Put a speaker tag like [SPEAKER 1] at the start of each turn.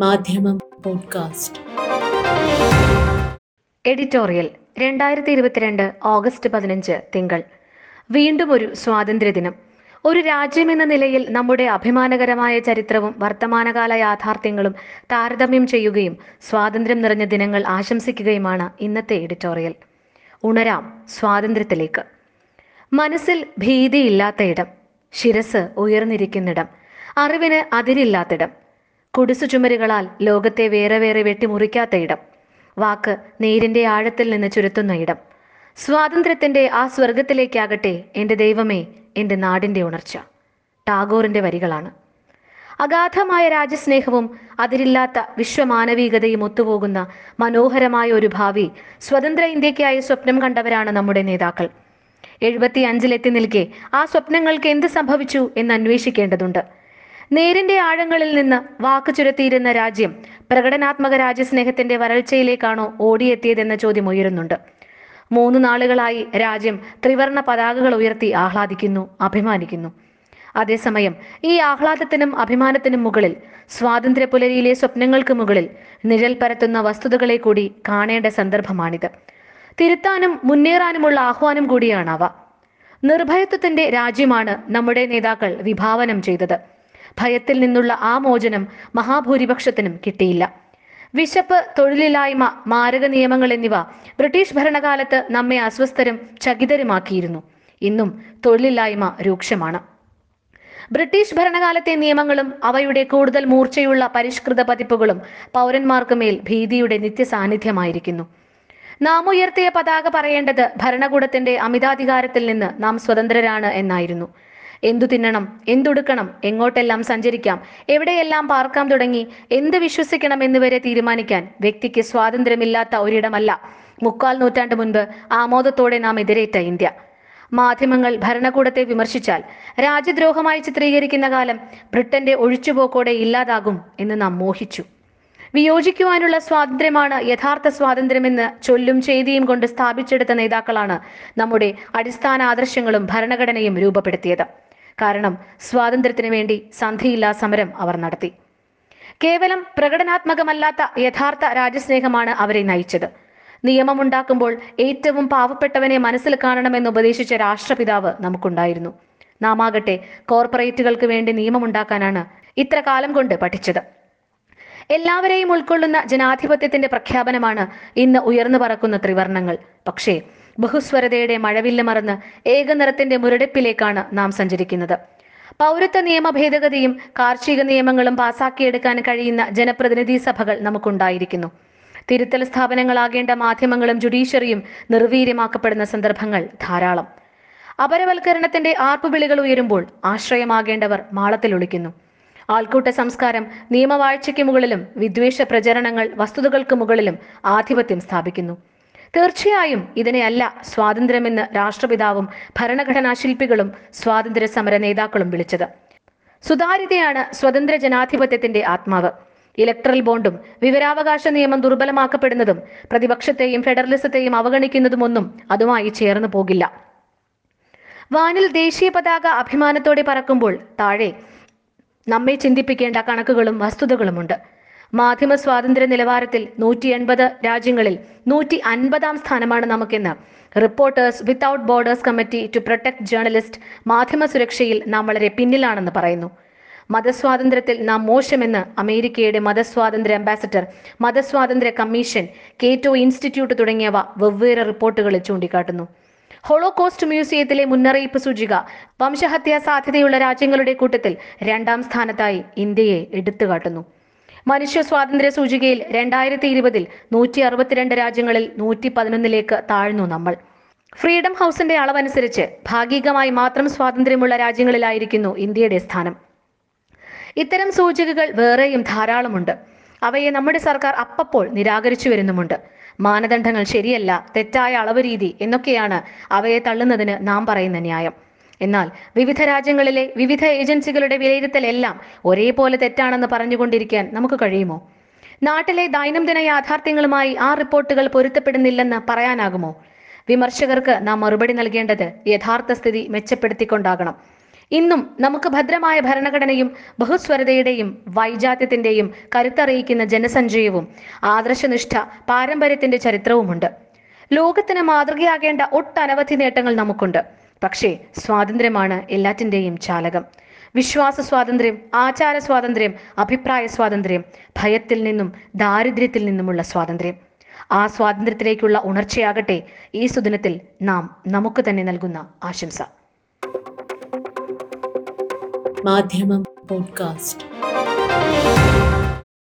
[SPEAKER 1] മാധ്യമം podcast.
[SPEAKER 2] Editorial രണ്ടായിരത്തി ഇരുപത്തിരണ്ട് ഓഗസ്റ്റ് പതിനഞ്ച് തിങ്കൾ. വീണ്ടും ഒരു സ്വാതന്ത്ര്യദിനം. ഒരു രാജ്യമെന്ന നിലയിൽ നമ്മുടെ അഭിമാനകരമായ ചരിത്രവും വർത്തമാനകാല യാഥാർത്ഥ്യങ്ങളും താരതമ്യം ചെയ്യുകയും സ്വാതന്ത്ര്യം നിറഞ്ഞ ദിനങ്ങൾ ആശംസിക്കുകയുമാണ് ഇന്നത്തെ എഡിറ്റോറിയൽ. ഉണരാം സ്വാതന്ത്ര്യത്തിലേക്ക്. മനസ്സിൽ ഭീതിയില്ലാത്ത ഇടം ശിരസ് ഉയർന്നിരിക്കുന്നിടം അറിവിന് അതിരില്ലാത്തിടം കുടിസു ചുമരുകളാൽ ലോകത്തെ വേറെ വേറെ വെട്ടിമുറിക്കാത്ത ഇടം. വാക്ക് നേരിന്റെ ആഴത്തിൽ നിന്ന് ചുരുത്തുന്ന ഇടം. സ്വാതന്ത്ര്യത്തിന്റെ ആ സ്വർഗത്തിലേക്കാകട്ടെ എന്റെ ദൈവമേ എന്റെ നാടിന്റെ ഉണർച്ച. ടാഗോറിന്റെ വരികളാണ്. അഗാധമായ രാജ്യസ്നേഹവും അതിരില്ലാത്ത വിശ്വമാനവികതയും ഒത്തുപോകുന്ന മനോഹരമായ ഒരു ഭാവി സ്വതന്ത്ര ഇന്ത്യക്കായി സ്വപ്നം കണ്ടവരാണ് നമ്മുടെ നേതാക്കൾ. എഴുപത്തി അഞ്ചിലെത്തി നിൽക്കെ ആ സ്വപ്നങ്ങൾക്ക് എന്ത് സംഭവിച്ചു എന്ന് അന്വേഷിക്കേണ്ടതുണ്ട്. നേരിന്റെ ആഴങ്ങളിൽ നിന്ന് വാക്ക് ചുരത്തിയിരുന്ന രാജ്യം പ്രകടനാത്മക രാജ്യസ്നേഹത്തിന്റെ വരൾച്ചയിലേക്കാണോ ഓടിയെത്തിയതെന്ന ചോദ്യം ഉയരുന്നുണ്ട്. മൂന്ന് നാളുകളായി രാജ്യം ത്രിവർണ പതാകകൾ ഉയർത്തി ആഹ്ലാദിക്കുന്നു അഭിമാനിക്കുന്നു. അതേസമയം ഈ ആഹ്ലാദത്തിനും അഭിമാനത്തിനും മുകളിൽ സ്വാതന്ത്ര്യ പുലരിയിലെ സ്വപ്നങ്ങൾക്ക് മുകളിൽ നിഴൽ പരത്തുന്ന വസ്തുതകളെ കൂടി കാണേണ്ട സന്ദർഭമാണിത്. തിരുത്താനും മുന്നേറാനുമുള്ള ആഹ്വാനം കൂടിയാണ് അവ. നിർഭയത്വത്തിന്റെ രാജ്യമാണ് നമ്മുടെ നേതാക്കൾ വിഭാവനം ചെയ്തത്. ഭയത്തിൽ നിന്നുള്ള ആ മോചനം മഹാഭൂരിപക്ഷത്തിനും കിട്ടിയില്ല. വിശപ്പ് തൊഴിലില്ലായ്മ മാരക നിയമങ്ങൾ എന്നിവ ബ്രിട്ടീഷ് ഭരണകാലത്ത് നമ്മെ അസ്വസ്ഥരും ചകിതരുമാക്കിയിരുന്നു. ഇന്നും തൊഴിലില്ലായ്മ രൂക്ഷമാണ്. ബ്രിട്ടീഷ് ഭരണകാലത്തെ നിയമങ്ങളും അവയുടെ കൂടുതൽ മൂർച്ചയുള്ള പരിഷ്കൃത പതിപ്പുകളും പൗരന്മാർക്ക് മേൽ ഭീതിയുടെ നിത്യസാന്നിധ്യമായിരിക്കുന്നു. നാം ഉയർത്തിയ പതാക പറയേണ്ടത് ഭരണകൂടത്തിന്റെ അമിതാധികാരത്തിൽ നിന്ന് നാം സ്വതന്ത്രരാണ് എന്നായിരുന്നു. എന്തു തിന്നണം? എന്തുടുക്കണം? എങ്ങോട്ടെല്ലാം സഞ്ചരിക്കാം? എവിടെയെല്ലാം പാർക്കാം തുടങ്ങി? എന്ത് വിശ്വസിക്കണം എന്നുവരെ തീരുമാനിക്കാൻ? വ്യക്തിക്ക് സ്വാതന്ത്ര്യമില്ലാത്ത ഒരിടമല്ല. മുക്കാൽ നൂറ്റാണ്ട് മുൻപ് ആമോദത്തോടെ നാം എതിരേറ്റ ഇന്ത്യ. മാധ്യമങ്ങൾ ഭരണകൂടത്തെ വിമർശിച്ചാൽ രാജ്യദ്രോഹമായി ചിത്രീകരിക്കുന്ന കാലം ബ്രിട്ടന്റെ ഒഴിച്ചുപോക്കോടെ ഇല്ലാതാകും എന്ന് നാം മോഹിച്ചു. വിയോജിക്കുവാനുള്ള സ്വാതന്ത്ര്യമാണ് യഥാർത്ഥ സ്വാതന്ത്ര്യമെന്ന് ചൊല്ലും ചെയ്തിയും കൊണ്ട് സ്ഥാപിച്ചെടുത്ത നേതാക്കളാണ് നമ്മുടെ അടിസ്ഥാന ആദർശങ്ങളും ഭരണഘടനയും രൂപപ്പെടുത്തിയത്. കാരണം സ്വാതന്ത്ര്യത്തിനു വേണ്ടി സന്ധിയില്ലാ സമരം അവർ നടത്തി. കേവലം പ്രകടനാത്മകമല്ലാത്ത യഥാർത്ഥ രാജ്യസ്നേഹമാണ് അവരെ നയിച്ചത്. നിയമമുണ്ടാക്കുമ്പോൾ ഏറ്റവും പാവപ്പെട്ടവനെ മനസ്സിൽ കാണണമെന്ന് ഉപദേശിച്ച രാഷ്ട്രപിതാവ് നമുക്കുണ്ടായിരുന്നു. നാമാകട്ടെ കോർപ്പറേറ്റുകൾക്ക് വേണ്ടി നിയമമുണ്ടാക്കാനാണ് ഇത്ര കാലം കൊണ്ട് പഠിച്ചത്. എല്ലാവരെയും ഉൾക്കൊള്ളുന്ന ജനാധിപത്യത്തിന്റെ പ്രഖ്യാപനമാണ് ഇന്ന് ഉയർന്നു പറക്കുന്ന ത്രിവർണങ്ങൾ പക്ഷേ ബഹുസ്വരതയുടെ മഴവില്ല മറന്ന് ഏകനിറത്തിന്റെ മുരടിപ്പിലേക്കാണ് നാം സഞ്ചരിക്കുന്നത്. പൗരത്വ നിയമ ഭേദഗതിയും കാർഷിക നിയമങ്ങളും പാസാക്കിയെടുക്കാൻ കഴിയുന്ന ജനപ്രതിനിധി സഭകൾ നമുക്കുണ്ടായിരിക്കുന്നു. തിരുത്തൽ സ്ഥാപനങ്ങളാകേണ്ട മാധ്യമങ്ങളും ജുഡീഷ്യറിയും നിർവീര്യമാക്കപ്പെടുന്ന സന്ദർഭങ്ങൾ ധാരാളം. അപരവൽക്കരണത്തിന്റെ ആർപ്പുവിളികൾ ഉയരുമ്പോൾ ആശ്രയമാകേണ്ടവർ മാളത്തിൽ ഒളിക്കുന്നു. ആൾക്കൂട്ട സംസ്കാരം നിയമവാഴ്ചയ്ക്ക് മുകളിലും വിദ്വേഷ പ്രചരണങ്ങൾ വസ്തുതകൾക്ക് മുകളിലും ആധിപത്യം സ്ഥാപിക്കുന്നു. തീർച്ചയായും ഇതിനെയല്ല സ്വാതന്ത്ര്യമെന്ന് രാഷ്ട്രപിതാവും ഭരണഘടനാ ശില്പികളും സ്വാതന്ത്ര്യ സമര നേതാക്കളും വിളിച്ചത്. സുതാര്യതയാണ് സ്വതന്ത്ര ജനാധിപത്യത്തിന്റെ ആത്മാവ്. ഇലക്ട്രൽ ബോണ്ടും വിവരാവകാശ നിയമം ദുർബലമാക്കപ്പെടുന്നതും പ്രതിപക്ഷത്തെയും ഫെഡറലിസത്തെയും അവഗണിക്കുന്നതുമൊന്നും അതുമായി ചേർന്നു പോകില്ല. വാനിൽ ദേശീയ പതാക അഭിമാനത്തോടെ പറക്കുമ്പോൾ താഴെ നമ്മെ ചിന്തിപ്പിക്കേണ്ട കണക്കുകളും വസ്തുതകളുമുണ്ട്. മാധ്യമ സ്വാതന്ത്ര്യ നിലവാരത്തിൽ നൂറ്റി എൺപത് രാജ്യങ്ങളിൽ നൂറ്റി അൻപതാം സ്ഥാനമാണ് നമുക്കിന്ന്. Reporters without borders committee to protect journalist മാധ്യമ സുരക്ഷയിൽ നാം വളരെ പിന്നിലാണെന്ന് പറയുന്നു. മതസ്വാതന്ത്ര്യത്തിൽ നാം മോശമെന്ന് അമേരിക്കയുടെ മതസ്വാതന്ത്ര്യ അംബാസഡർ മതസ്വാതന്ത്ര്യ കമ്മീഷൻ കേറ്റോ ഇൻസ്റ്റിറ്റ്യൂട്ട് തുടങ്ങിയവ വെവ്വേറെ റിപ്പോർട്ടുകളിൽ ചൂണ്ടിക്കാട്ടുന്നു. ഹോളോകോസ്റ്റ് മ്യൂസിയത്തിലെ മുന്നറിയിപ്പ് സൂചിക വംശഹത്യാ സാധ്യതയുള്ള രാജ്യങ്ങളുടെ കൂട്ടത്തിൽ രണ്ടാം സ്ഥാനത്തായി ഇന്ത്യയെ എടുത്തുകാട്ടുന്നു. മനുഷ്യ സ്വാതന്ത്ര്യ സൂചികയിൽ രണ്ടായിരത്തി ഇരുപതിൽ നൂറ്റി അറുപത്തിരണ്ട് രാജ്യങ്ങളിൽ നൂറ്റി പതിനൊന്നിലേക്ക് താഴ്ന്നു നമ്മൾ. ഫ്രീഡം ഹൗസിന്റെ അളവനുസരിച്ച് ഭാഗികമായി മാത്രം സ്വാതന്ത്ര്യമുള്ള രാജ്യങ്ങളിലായിരിക്കുന്നു ഇന്ത്യയുടെ സ്ഥാനം. ഇത്തരം സൂചികകൾ വേറെയും ധാരാളമുണ്ട്. അവയെ നമ്മുടെ സർക്കാർ അപ്പപ്പോൾ നിരാകരിച്ചു വരുന്നുമുണ്ട്. മാനദണ്ഡങ്ങൾ ശരിയല്ല തെറ്റായ അളവ് രീതി എന്നൊക്കെയാണ് അവയെ തള്ളുന്നതിന് നാം പറയുന്ന ന്യായം. എന്നാൽ വിവിധ രാജ്യങ്ങളിലെ വിവിധ ഏജൻസികളുടെ വിലയിരുത്തലെല്ലാം ഒരേപോലെ തെറ്റാണെന്ന് പറഞ്ഞുകൊണ്ടിരിക്കാൻ നമുക്ക് കഴിയുമോ? നാട്ടിലെ ദൈനംദിന യാഥാർത്ഥ്യങ്ങളുമായി ആ റിപ്പോർട്ടുകൾ പൊരുത്തപ്പെടുന്നില്ലെന്ന് പറയാനാകുമോ? വിമർശകർക്ക് നാം മറുപടി നൽകേണ്ടത് യഥാർത്ഥ സ്ഥിതി മെച്ചപ്പെടുത്തിക്കൊണ്ടാകണം. ഇന്നും നമുക്ക് ഭദ്രമായ ഭരണഘടനയും ബഹുസ്വരതയുടെയും വൈജാത്യത്തിന്റെയും കരുത്തറിയിക്കുന്ന ജനസഞ്ചയവും ആദർശനിഷ്ഠ പാരമ്പര്യത്തിന്റെ ചരിത്രവുമുണ്ട്. ലോകത്തിന് മാതൃകയാകേണ്ട ഒട്ടനവധി നേട്ടങ്ങൾ നമുക്കുണ്ട്. പക്ഷേ സ്വാതന്ത്ര്യമാണ് എല്ലാറ്റിന്റെയും ചാലകം. വിശ്വാസ സ്വാതന്ത്ര്യം ആചാര സ്വാതന്ത്ര്യം അഭിപ്രായ സ്വാതന്ത്ര്യം ഭയത്തിൽ നിന്നും ദാരിദ്ര്യത്തിൽ നിന്നുമുള്ള സ്വാതന്ത്ര്യം. ആ സ്വാതന്ത്ര്യത്തിലേക്കുള്ള ഉണർച്ചയാകട്ടെ ഈ സുദിനത്തിൽ നാം നമുക്ക് തന്നെ നൽകുന്ന ആശംസ.
[SPEAKER 1] മാധ്യമം പോഡ്കാസ്റ്റ്.